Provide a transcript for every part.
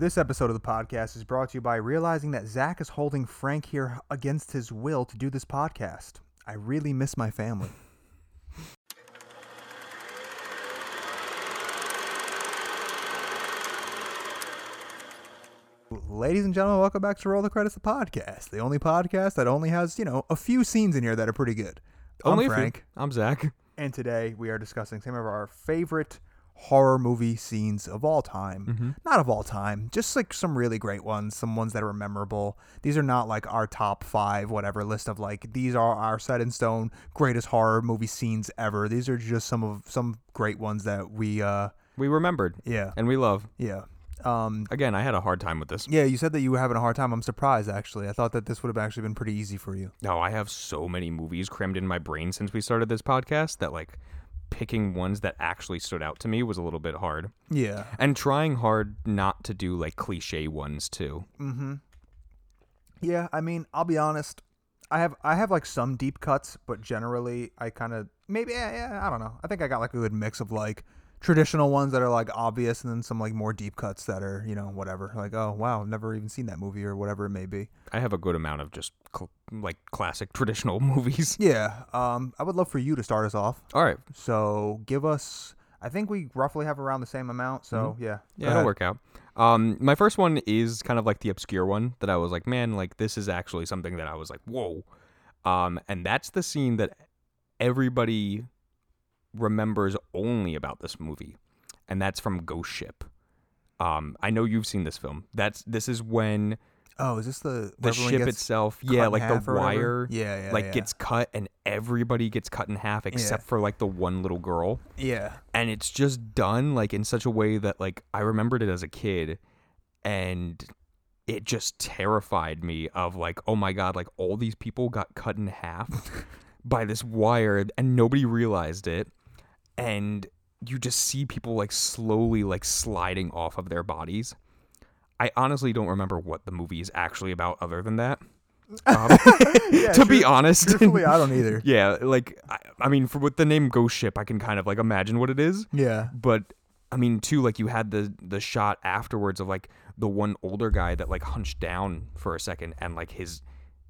This episode of the podcast is brought to you by realizing that Zach is holding Frank here against his will to do this podcast. I really miss my family. Ladies and gentlemen, welcome back to Roll the Credits, the podcast. The only podcast that only has, you know, a few scenes in here that are pretty good. Only I'm. Frank, I'm Zach. and today we are discussing some of our favorite horror movie scenes of all time. Mm-hmm. Not of all time, just like some really great ones, some ones that are memorable. These are not like our top five, whatever list of like these are our set in stone greatest horror movie scenes ever. These are just some of some great ones that we, uh, We remembered yeah, and we love. yeah. Um, Again, I had a hard time with this. yeah, you said that you were having a hard time. I'm surprised, actually. I thought that this would have actually been pretty easy for you. No, I have so many movies crammed in my brain since we started this podcast that like picking ones that actually stood out to me was a little bit hard. Yeah. And trying hard not to do like cliche ones too. Mm-hmm. Yeah, I mean, I'll be honest. I have I have like some deep cuts, but generally I kind of maybe yeah, yeah, I don't know. I think I got like a good mix of like traditional ones that are like obvious and then some like more deep cuts that are, you know, whatever. Like, oh, wow, I've never even seen that movie or whatever it may be. I have a good amount of just cl- like classic traditional movies. Yeah. Um I would love for you to start us off. All right. So, give us I think we roughly have around the same amount, so yeah. Yeah, it'll ahead. work out. Um, my first one is kind of like the obscure one that I was like, man, like this is actually something that I was like, whoa. Um, and that's the scene that everybody remembers only about this movie, and that's from Ghost Ship. Um, I know you've seen this film. That's this is when Oh, is this the the ship itself, yeah, like the wire, Yeah, yeah. like yeah. gets cut, and everybody gets cut in half except for like the one little girl Yeah. and it's just done like in such a way that like I remembered it as a kid and it just terrified me of like oh my god like all these people got cut in half by this wire and nobody realized it and you just see people like slowly like sliding off of their bodies I honestly don't remember what the movie is actually about other than that um, Yeah, to be honest Truthfully, I don't either. yeah like I, I mean for with the name ghost ship i can kind of like imagine what it is Yeah. but i mean too like you had the the shot afterwards of like the one older guy that like hunched down for a second and like his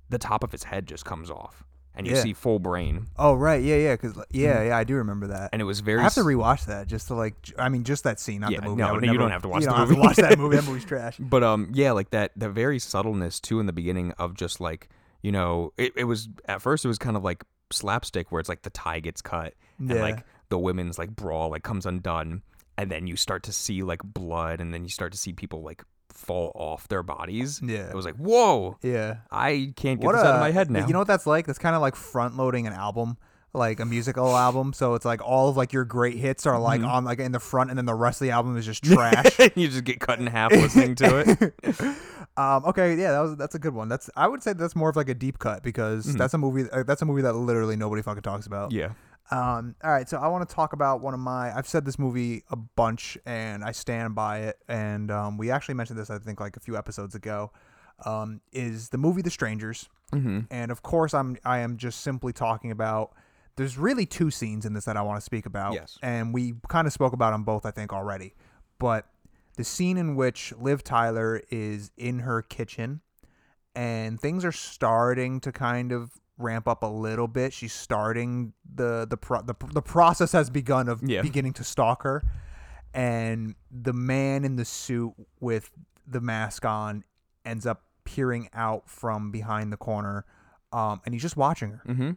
the top of his head just comes off and you Yeah. see full brain Oh right, yeah, yeah, because yeah, yeah, I do remember that. and it was very I have to rewatch that just to like. j- I mean, just that scene, not Yeah, the movie. no, no, you don't have to watch you the don't have movie. to watch that movie. That movie's trash. but um yeah like that the very subtleness too in the beginning of just like you know it, it was at first it was kind of like slapstick where it's like the tie gets cut and Yeah. like the women's like brawl like comes undone and then you start to see like blood and then you start to see people like fall off their bodies Yeah. it was like whoa Yeah. i can't get What this out of my head now You know what that's like? That's kind of like front loading an album, like a musical album. So it's like all of like your great hits are like Mm-hmm. on like in the front, and then the rest of the album is just trash. you just get cut in half listening to it um, okay, yeah, that was that's a good one. That's I would say that's more of like a deep cut because that's a movie. Uh, that's a movie that literally nobody fucking talks about. Mm-hmm. yeah Um, all right, so I want to talk about one of my. I've said this movie a bunch, and I stand by it. And um, we actually mentioned this, I think, like a few episodes ago. Um, is the movie The Strangers? mm-hmm. And of course, I'm I am just simply talking about. There's really two scenes in this that I want to speak about. Yes. and we kind of spoke about them both, I think, already. But the scene in which Liv Tyler is in her kitchen, and things are starting to kind of ramp up a little bit. She's starting the the pro- the, the process has begun of Yeah. beginning to stalk her, and the man in the suit with the mask on ends up peering out from behind the corner, um, and he's just watching her. mm-hmm.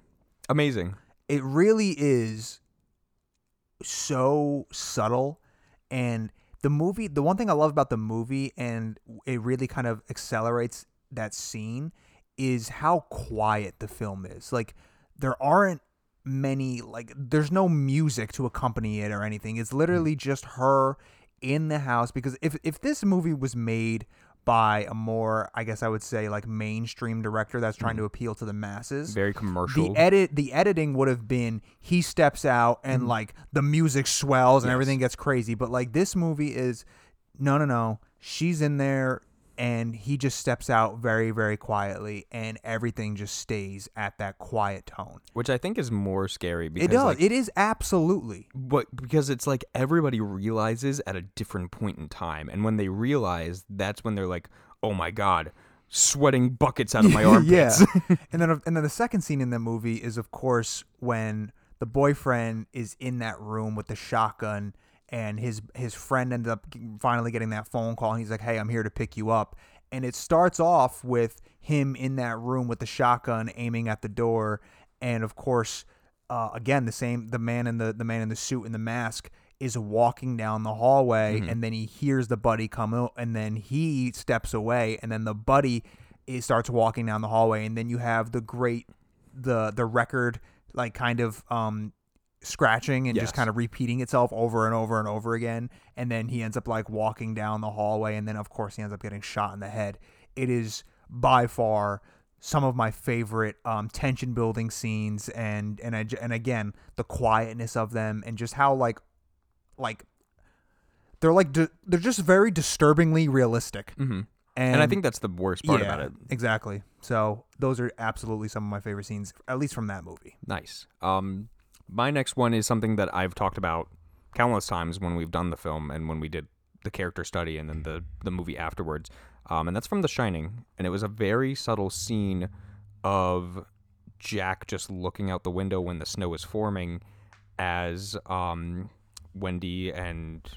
amazing It really is so subtle, and the movie. The one thing I love about the movie, and it really kind of accelerates that scene, is how quiet the film is. Like there aren't many like there's no music to accompany it or anything. It's hmm. literally just her in the house because if if this movie was made by a more I guess I would say like mainstream director that's trying hmm. to appeal to the masses. very commercial The edit the editing would have been he steps out and hmm. like the music swells and Yes. everything gets crazy. But like this movie is no no no. She's in there and he just steps out very very quietly and everything just stays at that quiet tone. Which I think is more scary because it does. like, it is absolutely. But because it's like everybody realizes at a different point in time, and when they realize, that's when they're like, "Oh my god, sweating buckets out of my armpits." yeah and then and then the second scene in the movie is of course when the boyfriend is in that room with the shotgun and his his friend ended up finally getting that phone call and he's like hey i'm here to pick you up and it starts off with him in that room with the shotgun aiming at the door and of course uh, again the same the man in the the man in the suit and the mask is walking down the hallway Mhm. and then he hears the buddy come out and then he steps away and then the buddy is, starts walking down the hallway and then you have the great the the record like kind of um scratching and Yes. just kind of repeating itself over and over and over again and then he ends up like walking down the hallway and then of course he ends up getting shot in the head it is by far some of my favorite um, tension building scenes and and I, and again the quietness of them and just how like like they're like di- they're just very disturbingly realistic hmm and, And I think that's the worst part about it. exactly so those are absolutely some of my favorite scenes at least from that movie Nice. Um, my next one is something that I've talked about countless times when we've done the film and when we did the character study and then the the movie afterwards. Um, and that's from The Shining, and it was a very subtle scene of Jack just looking out the window when the snow is forming, as um, Wendy and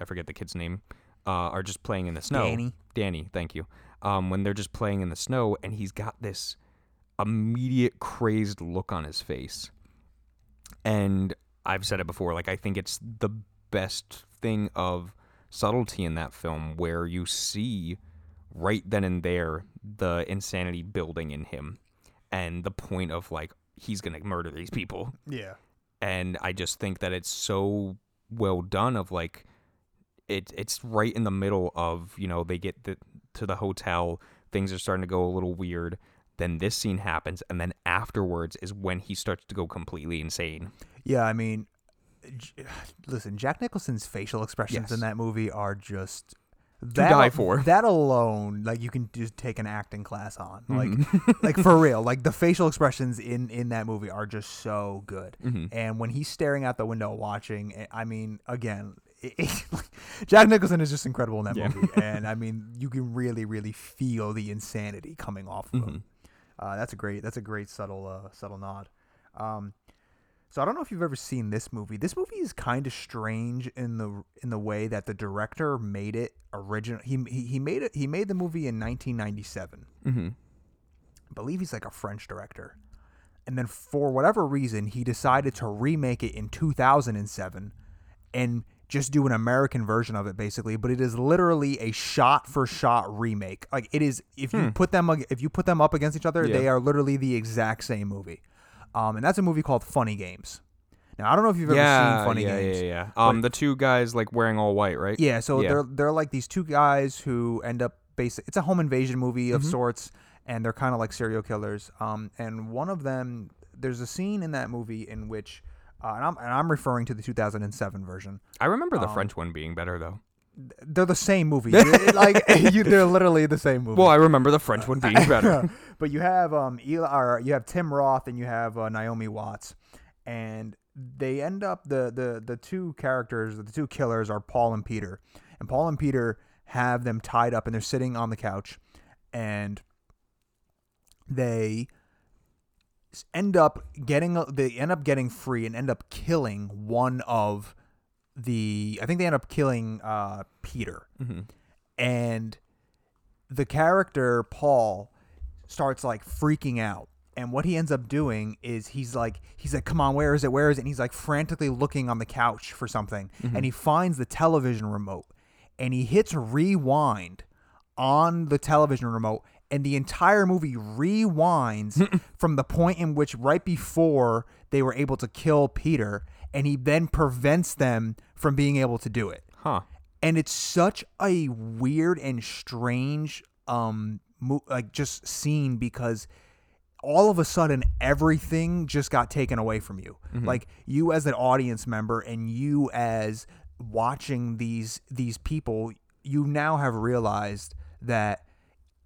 I forget the kid's name uh, are just playing in the snow. Danny. Danny, thank you. Um, when they're just playing in the snow, and he's got this immediate crazed look on his face. And I've said it before, like I think it's the best thing of subtlety in that film where you see right then and there the insanity building in him and the point of like he's going to murder these people. Yeah. And I just think that it's so well done of like it it's right in the middle of you know they get the, to the hotel things are starting to go a little weird then this scene happens and then afterwards is when he starts to go completely insane Yeah, I mean, J- listen, Jack Nicholson's facial expressions Yes. in that movie are just that die for. That alone, like you can just take an acting class on, like, Mhm. like for real. Like the facial expressions in in that movie are just so good. Mhm. And when he's staring out the window watching, eh, I mean, again. It, it- Jack Nicholson is just incredible in that movie, and I mean, you can really, really feel the insanity coming off of him. Uh, that's a great. That's a great subtle, uh, subtle nod. Um, so I don't know if you've ever seen this movie. This movie is kind of strange in the in the way that the director made it original. He he, he made it. He made the movie in 1997. Mhm. I believe he's like a French director. And then for whatever reason, he decided to remake it in 2007 and just do an American version of it basically, but it is literally a shot for shot remake. Like it is if you put them if you put them up against each other, Hmm. Yeah. they are literally the exact same movie. Um, and that's a movie called Funny Games. Now, I don't know if you've ever yeah, seen Funny yeah, Games. yeah, yeah. yeah. Um, the two guys like wearing all white, right? Yeah, so Yeah. they're they're like these two guys who end up basic. It's a home invasion movie Mm-hmm. of sorts, and they're kind of like serial killers. Um, and one of them, there's a scene in that movie in which, uh, and I'm and I'm referring to the 2007 version. I remember Um, the French one being better though. They're the same movie. Like you, they're literally the same movie. Well, I remember the French one being better. but you have um Eli, or you have Tim Roth and you have uh, Naomi Watts, and they end up the the the two characters, the two killers are Paul and Peter, and Paul and Peter have them tied up and they're sitting on the couch, and they end up getting they end up getting free and end up killing one of the I think they end up killing uh Peter Mhm. and the character Paul starts like freaking out. And what he ends up doing is he's like he's like, Come on, where is it? Where is it? And he's like frantically looking on the couch for something. And he finds the television remote and he hits rewind on the television remote and the entire movie rewinds from the point in which right before they were able to kill Peter and he then prevents them from being able to do it. Huh. and it's such a weird and strange um mo- like just scene because all of a sudden everything just got taken away from you. Like you as an audience member and you as watching these these people you now have realized that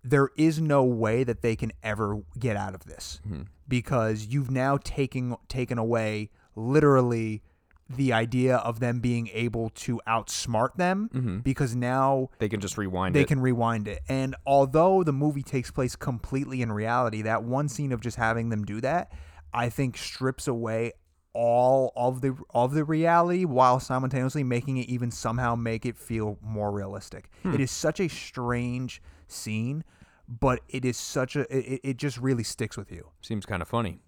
there is no way that they can ever get out of this because you've now taken taken away literally the idea of them being able to outsmart them because now They can just rewind they it. can rewind it. And although the movie takes place completely in reality, that one scene of just having them do that, I think strips away all of the of the reality while simultaneously making it even somehow make it feel more realistic. Hmm. It is such a strange scene, but it is such a it, it just really sticks with you. Seems kind of funny.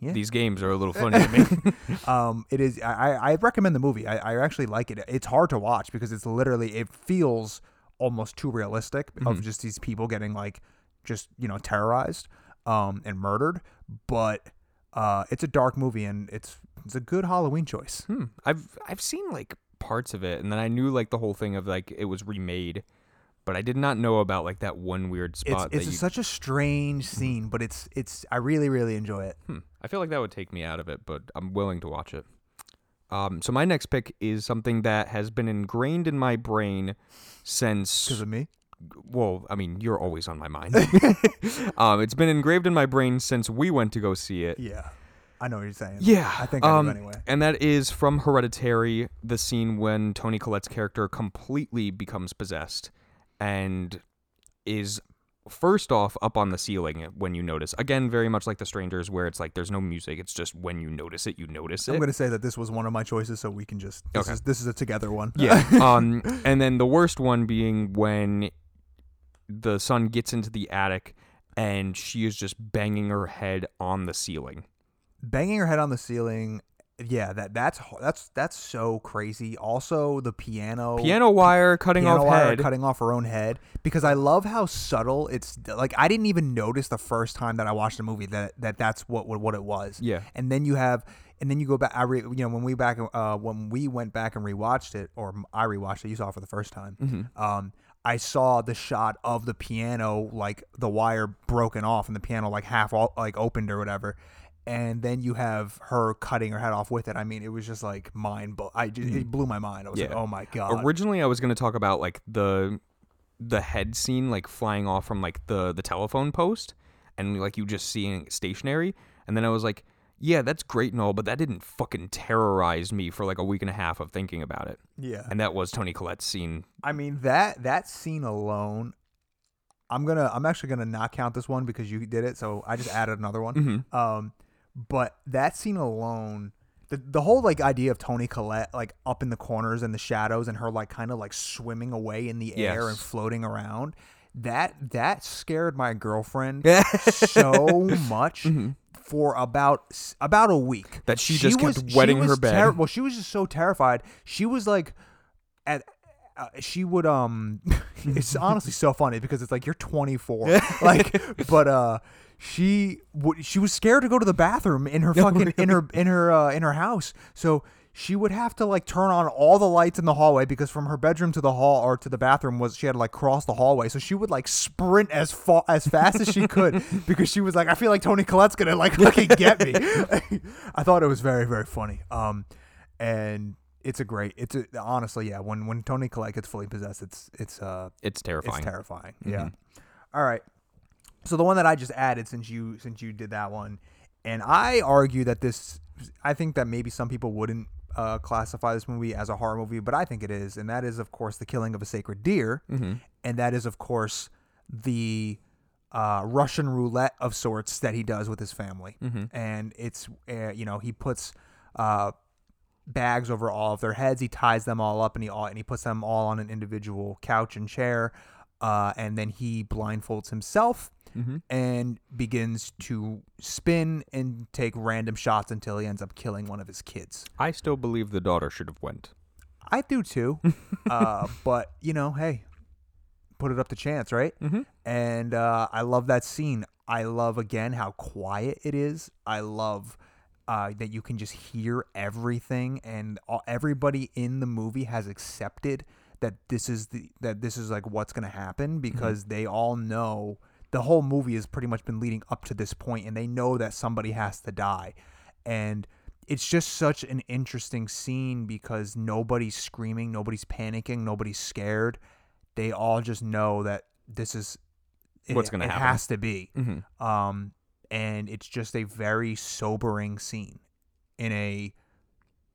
Yeah. These games are a little funny to me. um, it is. I, I recommend the movie. I, I actually like it. It's hard to watch because it's literally. It feels almost too realistic of just these people getting like, just you know, terrorized, um, and murdered. But uh, it's a dark movie and it's it's a good Halloween choice. Hmm. I've I've seen like parts of it, and then I knew like the whole thing of like it was remade, but I did not know about like that one weird spot. it's that you, such a strange scene, but it's it's. I really really enjoy it. hmm. I feel like that would take me out of it, but I'm willing to watch it. Um, so my next pick is something that has been ingrained in my brain since Because of me. well, I mean, you're always on my mind. um, it's been engraved in my brain since we went to go see it. Yeah, I know what you're saying. Yeah, I think I um, do anyway. And that is from Hereditary, the scene when Toni Collette's character completely becomes possessed and is first off up on the ceiling when you notice. Again, very much like The Strangers, where it's like there's no music. It's just when you notice it, you notice it. I'm gonna say that this was one of my choices, so we can just. This Okay. is this is a together one. Yeah. um, and then the worst one being when the son gets into the attic and she is just banging her head on the ceiling. banging her head on the ceiling yeah that that's that's that's so crazy also the piano Piano wire cutting piano off wire head. cutting off her own head because i love how subtle it's like i didn't even notice the first time that i watched the movie that that that's what what, what it was Yeah. and then you have and then you go back i re, you know when we back uh when we went back and rewatched it or i rewatched it you saw it for the first time Mm-hmm. um I saw the shot of the piano, like the wire broken off, and the piano like half all, like opened or whatever, and then you have her cutting her head off with it. I mean, it was just like mind. But I just, it blew my mind. I was like, Mm-hmm. Oh my god. Originally, I was going to talk about like the the head scene, like flying off from like the the telephone post, and like you just seeing stationary. And then I was like, yeah, that's great and all, but that didn't fucking terrorize me for like a week and a half of thinking about it. yeah. And that was Toni Collette's scene. I mean that that scene alone. I'm gonna. I'm actually gonna not count this one because you did it. So I just added another one. Mm-hmm. Um, but that scene alone, the the whole like idea of Toni Collette like up in the corners and the shadows and her like kind of like swimming away in the air and floating around, that that scared my girlfriend so much. For about about a week, That she just kept was- wetting her bed. terri- well, she was just so terrified. She was like, at uh, she would um it's honestly so funny because it's like you're 24 like but uh she would she was scared to go to the bathroom in her fucking in her in her uh, in her house. So she would have to like turn on all the lights in the hallway because from her bedroom to the hall or to the bathroom was she had to like cross the hallway. So she would like sprint as far as fast as she could because she was like I feel like Toni Collette's gonna like fucking get me. I thought it was very very funny. Um and it's a great it's a, honestly yeah when when Toni Collette gets fully possessed it's it's uh It's terrifying. it's terrifying yeah. All right so the one that I just added since you since you did that one and I argue that this I think that maybe some people wouldn't uh, classify this movie as a horror movie but I think it is and that is of course the killing of a sacred deer mm-hmm. and that is of course the uh, Russian roulette of sorts that he does with his family, Mm-hmm. and it's uh, you know he puts uh, bags over all of their heads, he ties them all up, and he all and he puts them all on an individual couch and chair, uh, and then he blindfolds himself Mm-hmm. and begins to spin and take random shots until he ends up killing one of his kids. I still believe the daughter should have went. I do too, uh, but you know, hey, put it up to chance, right? Mm-hmm. and uh, I love that scene. I love again how quiet it is. I love uh, that you can just hear everything, and all, everybody in the movie has accepted that this is the that this is like what's gonna happen because they all know the whole movie has pretty much been leading up to this point, and they know that somebody has to die, and it's just such an interesting scene because nobody's screaming, nobody's panicking, nobody's scared. They all just know that this is it, What's gonna it happen. has to be. Mm-hmm. Um, and it's just a very sobering scene in a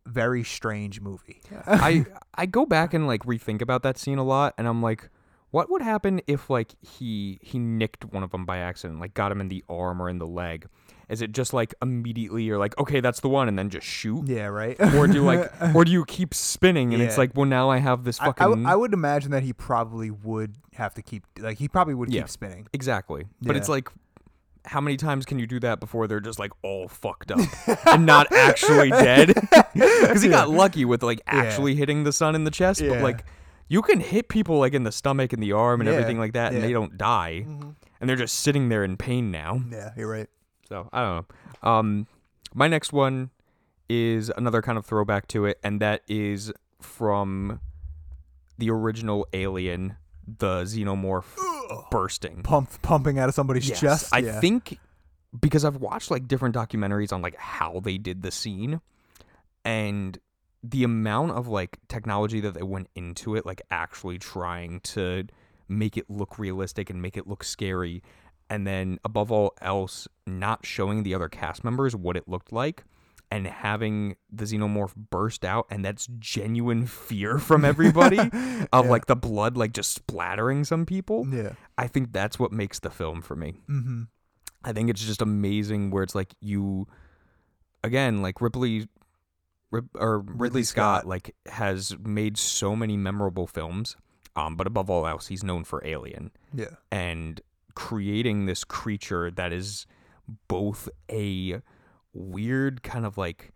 very strange movie. I I go back and like rethink about that scene a lot, and I'm like, what would happen if like he he nicked one of them by accident, like got him in the arm or in the leg? Is it just like immediately you're like, okay, that's the one, and then just shoot? yeah, right. Or do you like, or do you keep spinning and it's Yeah. like, well, now I have this I- fucking I, w- I would imagine that he probably would have to keep like he probably would Yeah. keep spinning. exactly, but it's Yeah. like. How many times can you do that before they're just like all fucked up and not actually dead? Because he got lucky with like actually hitting the son in the chest, but Yeah. like you can hit people like in the stomach and the arm and Yeah, everything like that, and yeah. they don't die, and they're just sitting there in pain now. Yeah, you're right. So I don't know. Um, my next one is another kind of throwback to it, and that is from the original Alien, the xenomorph bursting. Pump pumping out of somebody's Yes, chest. I yeah. think because I've watched like different documentaries on like how they did the scene and the amount of like technology that they went into it, like actually trying to make it look realistic and make it look scary. And then above all else, not showing the other cast members what it looked like and having the xenomorph burst out and that's genuine fear from everybody of Yeah. like the blood like just splattering some people. Yeah. I think that's what makes the film for me. Mm-hmm. I think it's just amazing where it's like you, again, like Ripley, Rip, or Ridley, Scott, Scott. like has made so many memorable films. Um, but above all else, he's known for Alien Yeah. and creating this creature that is both a weird kind of like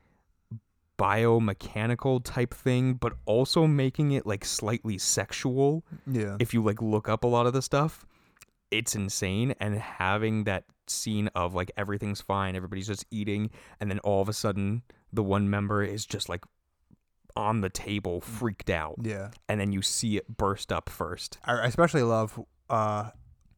biomechanical type thing, but also making it like slightly sexual Yeah. if you like look up a lot of the stuff, it's insane. And having that scene of like everything's fine, everybody's just eating, and then all of a sudden the one member is just like on the table, freaked out, yeah. and then you see it burst up first. I I especially love uh,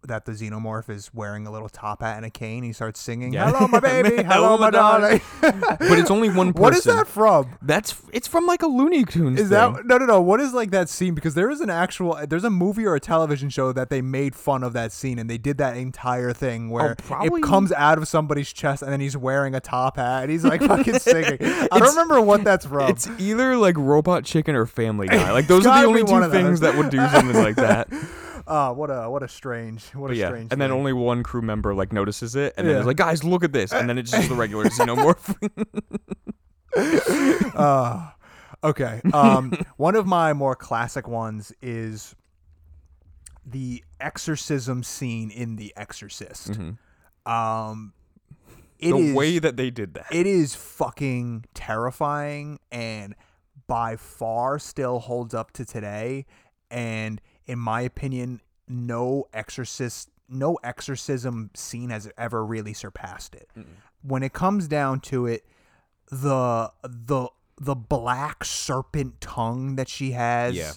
that the xenomorph is wearing a little top hat and a cane. He starts singing, Yeah. "Hello, my baby. Hello, my darling." darling." But it's only one person. What is that from? That's it's from like a Looney Tunes. Is thing. that no no no? What is like that scene? Because there is an actual there's a movie or a television show that they made fun of that scene and they did that entire thing oh, where Oh, it comes out of somebody's chest and then he's wearing a top hat and he's like fucking singing. I don't remember what that's from. It's either like Robot Chicken or Family Guy. Like those are the only two things that would do something like that. Uh, what a what a strange what But a yeah, strange. and then thing. only one crew member like notices it, and then Yeah. it's like, guys, look at this, and then it's just the regular xenomorph. uh, okay. Um, one of my more classic ones is the exorcism scene in The Exorcist. Um, it Mm-hmm. the is- way that they did that. it is fucking terrifying and by far still holds up to today. And in my opinion, no exorcist, no exorcism scene has ever really surpassed it. When it comes down to it, the the the black serpent tongue that she has, Yeah.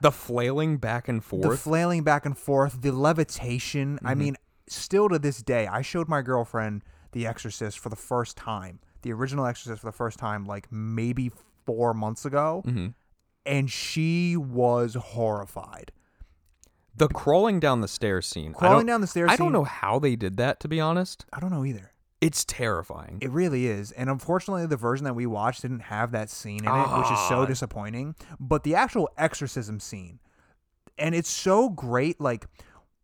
the flailing back and forth. the flailing back and forth, the levitation. I mean, still to this day, I showed my girlfriend The Exorcist for the first time, the original Exorcist for the first time, like maybe four months ago, Mhm. And she was horrified. the crawling down the stairs scene. Crawling down the stairs I don't know how they did that. To be honest, I don't know either. it's terrifying. It really is. And unfortunately, the version that we watched didn't have that scene in it, which is so Ah. disappointing. But the actual exorcism scene, and it's so great, like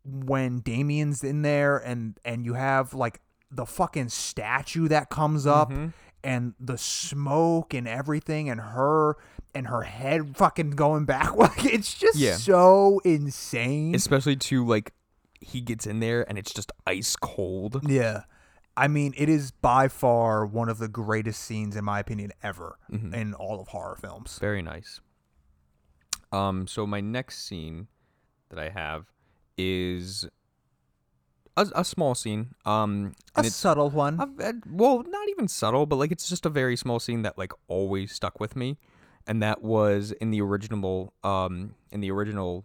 when Damien's in there and and you have like the fucking statue that comes up Mhm. and the smoke and everything and her and her head fucking going back like it's just Yeah. so insane Especially to like, he gets in there and it's just ice cold. Yeah. I mean, it is by far one of the greatest scenes, in my opinion, ever Mm-hmm. in all of horror films. Very nice. Um, so my next scene that I have is a, a small scene. Um, A and it's subtle one. I've, uh, well, not even subtle, but like it's just a very small scene that like always stuck with me, and that was in the original, um, in the original,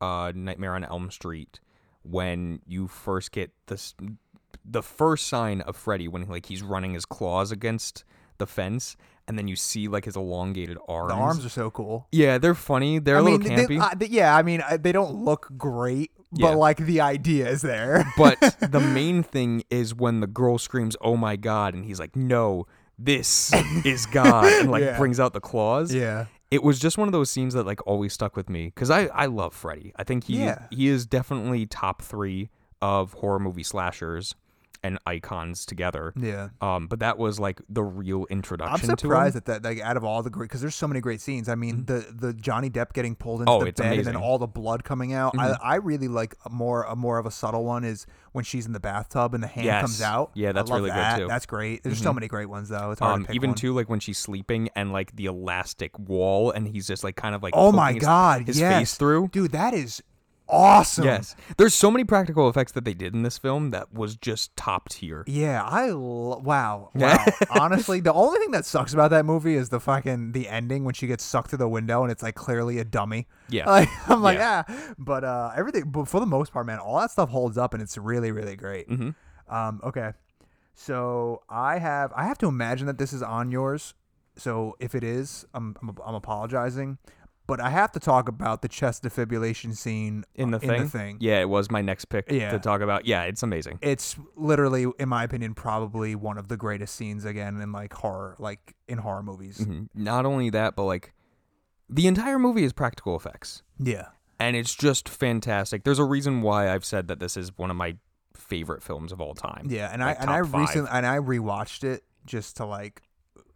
uh, Nightmare on Elm Street, when you first get this, the first sign of Freddy when like he's running his claws against the fence, and then you see like his elongated arms. The arms are so cool. Yeah, they're funny. They're a I mean, little they- campy. uh, they- yeah, I mean, uh, they don't look great, but Yeah. like the idea is there. but the main thing is when the girl screams, "Oh my god!" and he's like, "No, this is God," and like Yeah. brings out the claws. yeah, It was just one of those scenes that like always stuck with me because I I love Freddy. I think he Yeah. he is definitely top three of horror movie slashers and icons together. yeah. Um, but that was like the real introduction. I'm introduction to him. surprised at that. Like, out of all the great, because there's so many great scenes. I mean, the the Johnny Depp getting pulled into Mm-hmm. Oh, the bed and then all the blood coming out. Mhm. I, I really like a more a more of a subtle one is when she's in the bathtub and the hand Yes. comes out. Yeah, that's really good, too. That's great. There's so Mhm. many great ones though. It's hard Um, to pick even one. too like when she's sleeping and like the elastic wall and he's just like kind of like Oh my poking his- god, his yes. face through. dude, that is awesome. Yes, there's so many practical effects that they did in this film that was just top tier. Yeah, I lo- wow, wow. Honestly, the only thing that sucks about that movie is the fucking the ending when she gets sucked through the window and it's like clearly a dummy. Yeah, Like I'm like, Yeah. yeah, but uh, everything, but for the most part, man, all that stuff holds up and it's really, really great. hmm Um, okay, so I have I have to imagine that this is on yours. So if it is, I'm I'm, I'm apologizing, but I have to talk about the chest defibrillation scene in the in thing. the thing. Yeah, it was my next pick Yeah. to talk about. Yeah, it's amazing. It's literally, in my opinion, probably one of the greatest scenes again in like horror, like in horror movies. Mhm. Not only that, but like the entire movie is practical effects, Yeah, and it's just fantastic. There's a reason why I've said that this is one of my favorite films of all time. yeah, and Like I and I five. recently and I rewatched it just to like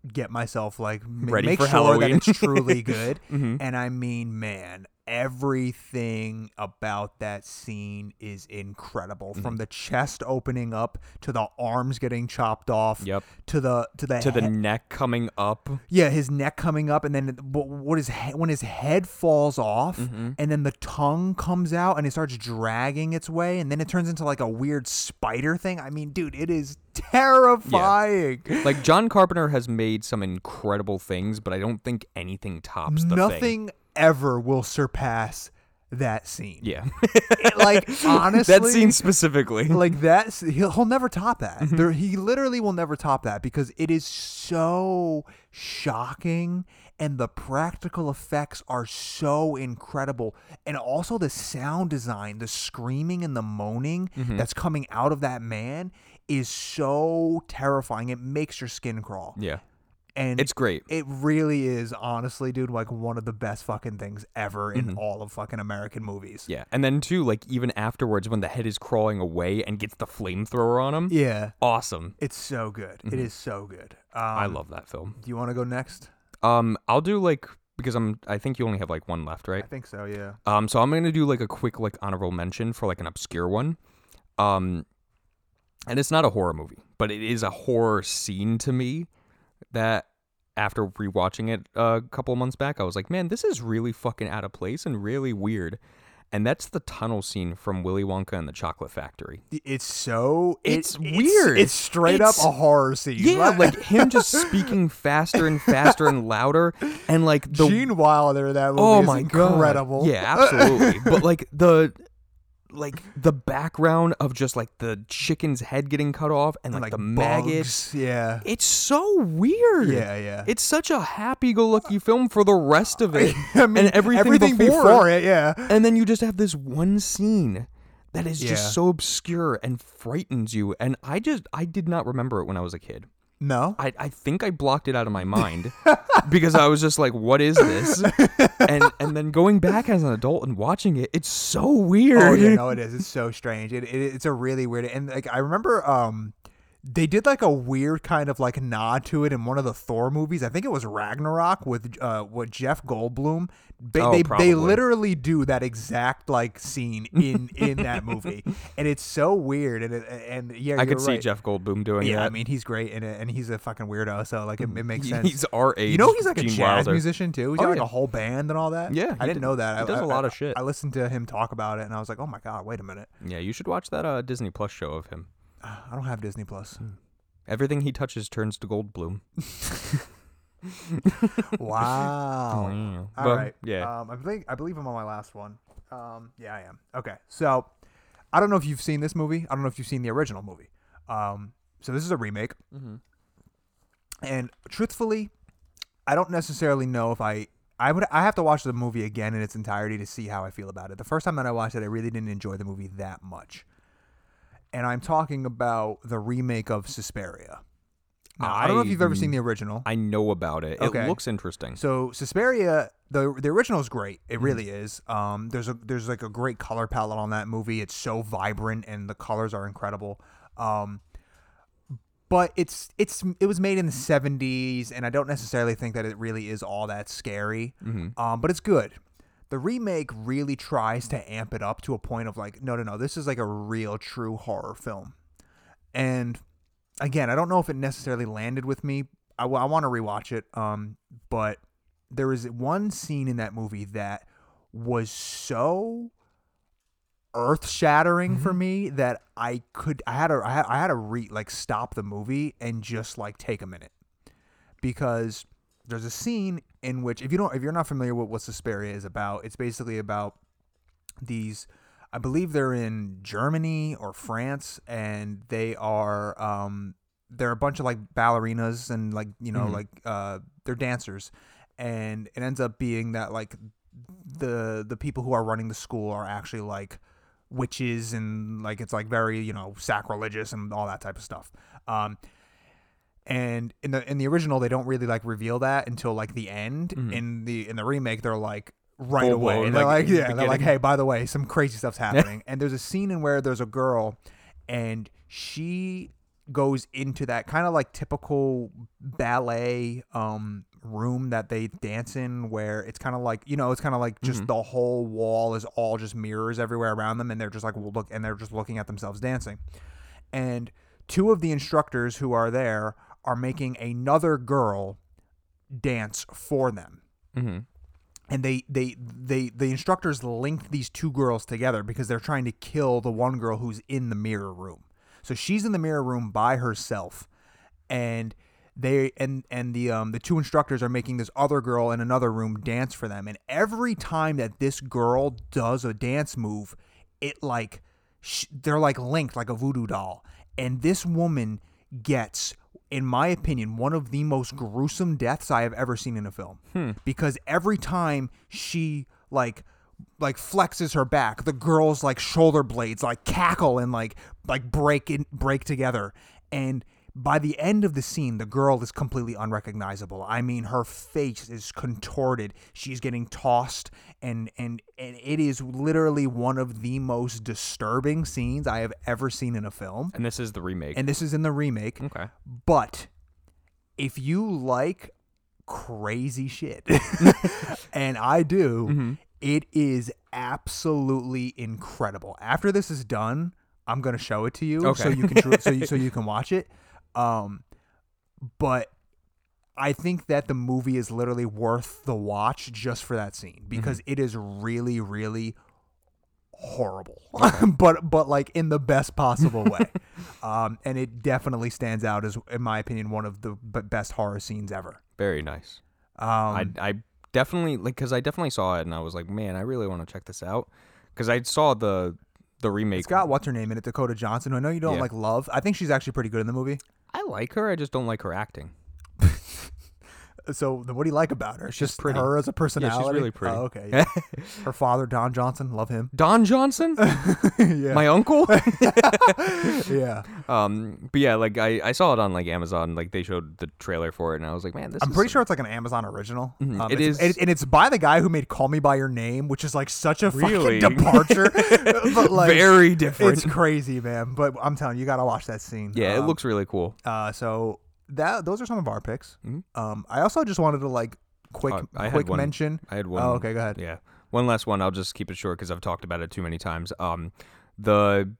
get myself like Ready make for sure Halloween. that it's truly good. hmm And I mean, man, everything about that scene is incredible. Mm-hmm. From the chest opening up to the arms getting chopped off Yep. to the to the To the neck coming up. yeah, his neck coming up, and then what, what is he- when his head falls off, Mhm. and then the tongue comes out and it starts dragging its way, and then it turns into like a weird spider thing. I mean, dude, it is terrifying. Like John Carpenter has made some incredible things, but I don't think anything tops the thing. Ever will surpass that scene. Yeah. It- like honestly, that scene specifically. like that he'll, he'll never top that Mm-hmm. there, he literally will never top that because it is so shocking and the practical effects are so incredible and also the sound design the screaming and the moaning Mm-hmm. that's coming out of that man is so terrifying it makes your skin crawl yeah. And It's great. it really is honestly dude like one of the best fucking things ever in Mm-hmm. all of fucking american movies Yeah. And then too, like even afterwards when the head is crawling away and gets the flamethrower on him. yeah Awesome. It's so good. It is so good. Um, Mm-hmm. I love that film. Do you want to go next? Um, I'll do like because I'm I think you only have like one left, right? I think so. Yeah. Um, so I'm gonna do like a quick like honorable mention for like an obscure one. Um, and it's not a horror movie, but it is a horror scene to me that after rewatching it a couple months back, I was like, man, this is really fucking out of place and really weird. And that's the tunnel scene from Willy Wonka and the Chocolate Factory. It's so. it- It's weird. It's, straight It's- up a horror scene. Yeah, like him just speaking faster and faster and louder, and like the Gene Wilder. That movie oh is my incredible. god, yeah, absolutely. but like the like the background of just like the chicken's head getting cut off and like, like the maggots. Yeah. It's so weird. Yeah. Yeah. It's such a happy-go-lucky film for the rest of it, I mean, and everything, before. before it. Yeah. and then you just have this one scene that is Yeah. just so obscure and frightens you. And I just I did not remember it when I was a kid. No. I, I think I blocked it out of my mind because I was just like, what is this? And and then going back as an adult and watching it, it's so weird. Oh yeah, no, it is. It's so strange. It, it it's a really weird. And like I remember, um, they did like a weird kind of like nod to it in one of the Thor movies. I think it was Ragnarok with uh with Jeff Goldblum. They Oh, they, they literally do that exact like scene in in that movie, and it's so weird. And it, and yeah, I could you're see right. Jeff Goldblum doing it. Yeah, that. I mean he's great in it, and he's a fucking weirdo. So like it, it makes sense. He's our age. You know he's like a Gene jazz Wilder. musician too. He's Oh, got like yeah. a whole band and all that. Yeah, I didn't d- know that. he I- does I- a lot I- of shit. I listened to him talk about it, and I was like, oh my god, wait a minute. Yeah, you should watch that uh, Disney Plus show of him. I don't have Disney Plus. Everything he touches turns to Goldblum. Wow. Wow. All But, right. Yeah. Um, I believe I believe I'm on my last one. Um, yeah, I am. Okay. So, I don't know if you've seen this movie. I don't know if you've seen the original movie. Um, so this is a remake, mm-hmm. and truthfully, I don't necessarily know if I I would I have to watch the movie again in its entirety to see how I feel about it. The first time that I watched it, I really didn't enjoy the movie that much. And I'm talking about the remake of Suspiria. Now, I, don't know if you've ever seen the original. I know about it. Okay. It looks interesting. So Suspiria, the the original is great. Mm-hmm. It really is. Um, there's a there's like a great color palette on that movie. It's so vibrant and the colors are incredible. Um, but it's it's it was made in the 70s, and I don't necessarily think that it really is all that scary. Mm-hmm. Um, but it's good. The remake really tries to amp it up to a point of like, no, no, no, this is like a real, true horror film. And again, I don't know if it necessarily landed with me. I, I want to rewatch it. Um, but there is one scene in that movie that was so earth shattering for me that I could I had to I had, I had to re like stop the movie and just like take a minute because there's a scene in which if you don't if you're not familiar with what Suspiria is about, it's basically about these I believe they're in Germany or France and they are um they're a bunch of like ballerinas and like you know Mhm. like uh they're dancers and it ends up being that like the the people who are running the school are actually like witches and like it's like very you know sacrilegious and all that type of stuff um and in the in the original they don't really like reveal that until like the end. Mhm. in the in the remake they're like right Full away. Blown, they're like, like yeah they're like hey by the way some crazy stuff's happening. And there's a scene in where there's a girl and she goes into that kind of like typical ballet um room that they dance in where it's kind of like you know it's kind of like just Mhm. the whole wall is all just mirrors everywhere around them and they're just like well, look and they're just looking at themselves dancing. And two of the instructors who are there are making another girl dance for them. Mm-hmm. and they they they the instructors link these two girls together because they're trying to kill the one girl who's in the mirror room. So she's in the mirror room by herself and they and and the um the two instructors are making this other girl in another room dance for them. And every time that this girl does a dance move it like sh- they're like linked like a voodoo doll. And this woman gets in my opinion one of the most gruesome deaths i have ever seen in a film. Hmm. Because every time she like like flexes her back the girl's like shoulder blades like cackle and like like break in break together. And by the end of the scene the girl is completely unrecognizable i mean her face is contorted she's getting tossed and and and it is literally one of the most disturbing scenes i have ever seen in a film And this is the remake. and this is in the remake okay. but if you like crazy shit, and I do, Mm-hmm. it is absolutely incredible. After this is done, I'm gonna show it to you so you can so you so you can watch it. Um, but I think that the movie is literally worth the watch just for that scene because it is really really horrible. But but like in the best possible way. Um and it definitely stands out as in my opinion one of the b- best horror scenes ever. Very nice. um I I definitely like because I definitely saw it and I was like, man, I really want to check this out. Because I saw the the remake. it's got what's her name in it dakota johnson who i know you don't Yeah. like love. I think she's actually pretty good in the movie I like her. I just don't like her acting. So then what do you like about her She's just pretty. her as a personality She's really pretty. oh, okay yeah. her father don johnson love him Don Johnson, yeah my uncle. yeah um, but yeah, like I, I saw it on like Amazon. Like they showed the trailer for it, and I was like, man, this. I'm pretty sure it's like an Amazon original. Mhm. Um, It it's- is- and, and it's by the guy who made "Call Me by Your Name," which is like such a Really? fucking departure. but like, very different. it's crazy, man. But I'm telling you, you gotta watch that scene. yeah, it Um, looks really cool. Uh, so that those are some of our picks. Mhm. Um, I also just wanted to like quick Uh, I had quick one- mention. I had one. Oh, okay, go ahead. Yeah, one last one. I'll just keep it short because I've talked about it too many times. Um, the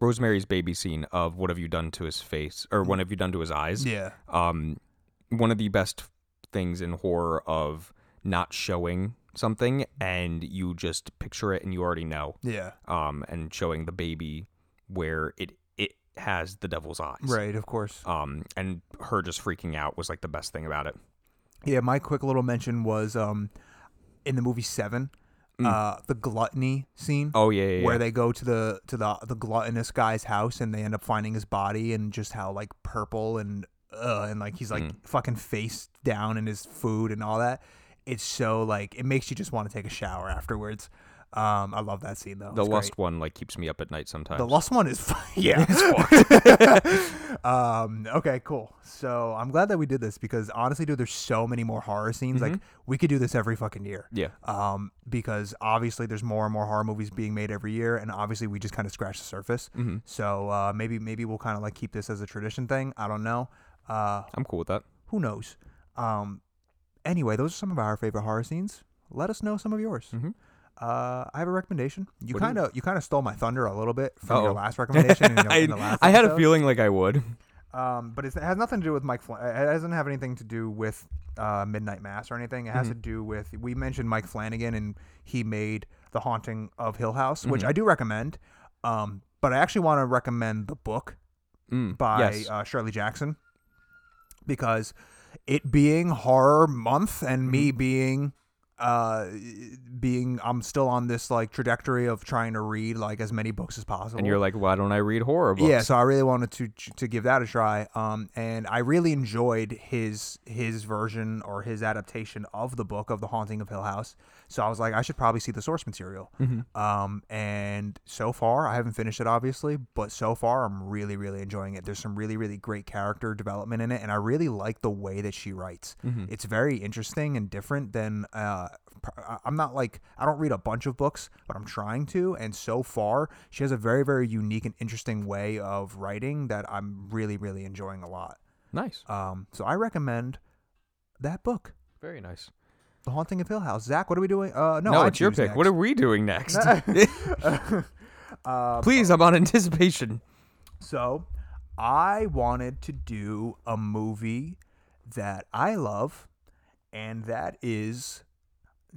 Rosemary's Baby scene of "What have you done to his face?" or "What have you done to his eyes?" Yeah, um, one of the best things in horror of not showing something and you just picture it and you already know. yeah, Um, and showing the baby where it it has the devil's eyes. right, of course. Um, and her just freaking out was like the best thing about it. Yeah, my quick little mention was um, in the movie Seven, uh, the gluttony scene. Mm. Oh yeah, yeah, yeah. where they go to the to the the gluttonous guy's house and they end up finding his body and just how like purple and Ugh, and like he's like Mm. fucking face down in his food and all that. It's so like it makes you just want to take a shower afterwards. Um, I love that scene though. The It's lust great. one like keeps me up at night sometimes. The lust one is yeah. um, okay, cool. So I'm glad that we did this because honestly, dude, there's so many more horror scenes. Like we could do this every fucking year. yeah. Um, because obviously there's more and more horror movies being made every year, and obviously we just kind of scratch the surface. Mm-hmm. So uh, maybe maybe we'll kind of like keep this as a tradition thing. I don't know. Uh, I'm cool with that. who knows? Um, anyway, those are some of our favorite horror scenes. Let us know some of yours. Mhm. Uh, I have a recommendation. You you- kind of you kind of stole my thunder a little bit from your Uh-oh. last recommendation. in, I, in last I had a feeling like I would. Um, but it's, it has nothing to do with Mike. Flan- it doesn't have anything to do with uh, Midnight Mass or anything. It has to do with we mentioned Mike Flanagan and he made The Haunting of Hill House, which I do recommend. Um, but I actually want to recommend the book Mm, by yes. uh, Shirley Jackson because it being horror month and me Mm-hmm. being uh being I'm still on this like trajectory of trying to read like as many books as possible. and you're like, why don't I read horror books? Yeah, so I really wanted to to give that a try. Um, and I really enjoyed his his version or his adaptation of the book of The Haunting of Hill House. So I was like, I should probably see the source material. Mm-hmm. Um, and so far, I haven't finished it obviously, but so far I'm really really enjoying it. There's some really really great character development in it, and I really like the way that she writes. Mm-hmm. It's very interesting and different than uh, I'm not like I don't read a bunch of books, but I'm trying to. And so far, she has a very very unique and interesting way of writing that I'm really really enjoying a lot. Nice. Um, so I recommend that book, Very nice. The Haunting of Hill House. Zach, what are we doing? Uh, no, No, I it's your choose pick. What are we doing next? next. uh, Please, I'm on anticipation. So, I wanted to do a movie that I love, and that is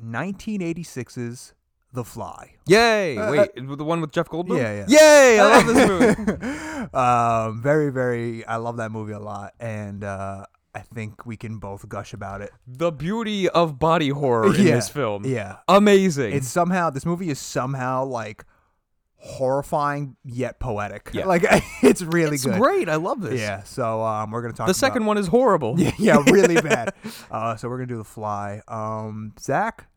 1986's The Fly. Yay! Uh, Wait, the one with Jeff Goldblum? Yeah, yeah. Yay! I love this movie. um, very, very. I love that movie a lot, and uh, I think we can both gush about it. the beauty of body horror in Yeah, this film. Yeah, Amazing. it's somehow this movie is somehow like horrifying yet poetic. Yeah. like it's really It's good. great. I love this. Yeah, so um, we're gonna talk. The about- second one is horrible. Yeah, yeah, really bad. Uh, so we're gonna do the fly. Um, Zach,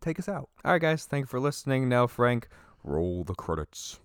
take us out. All right, guys. Thank you for listening. Now, Frank, roll the credits.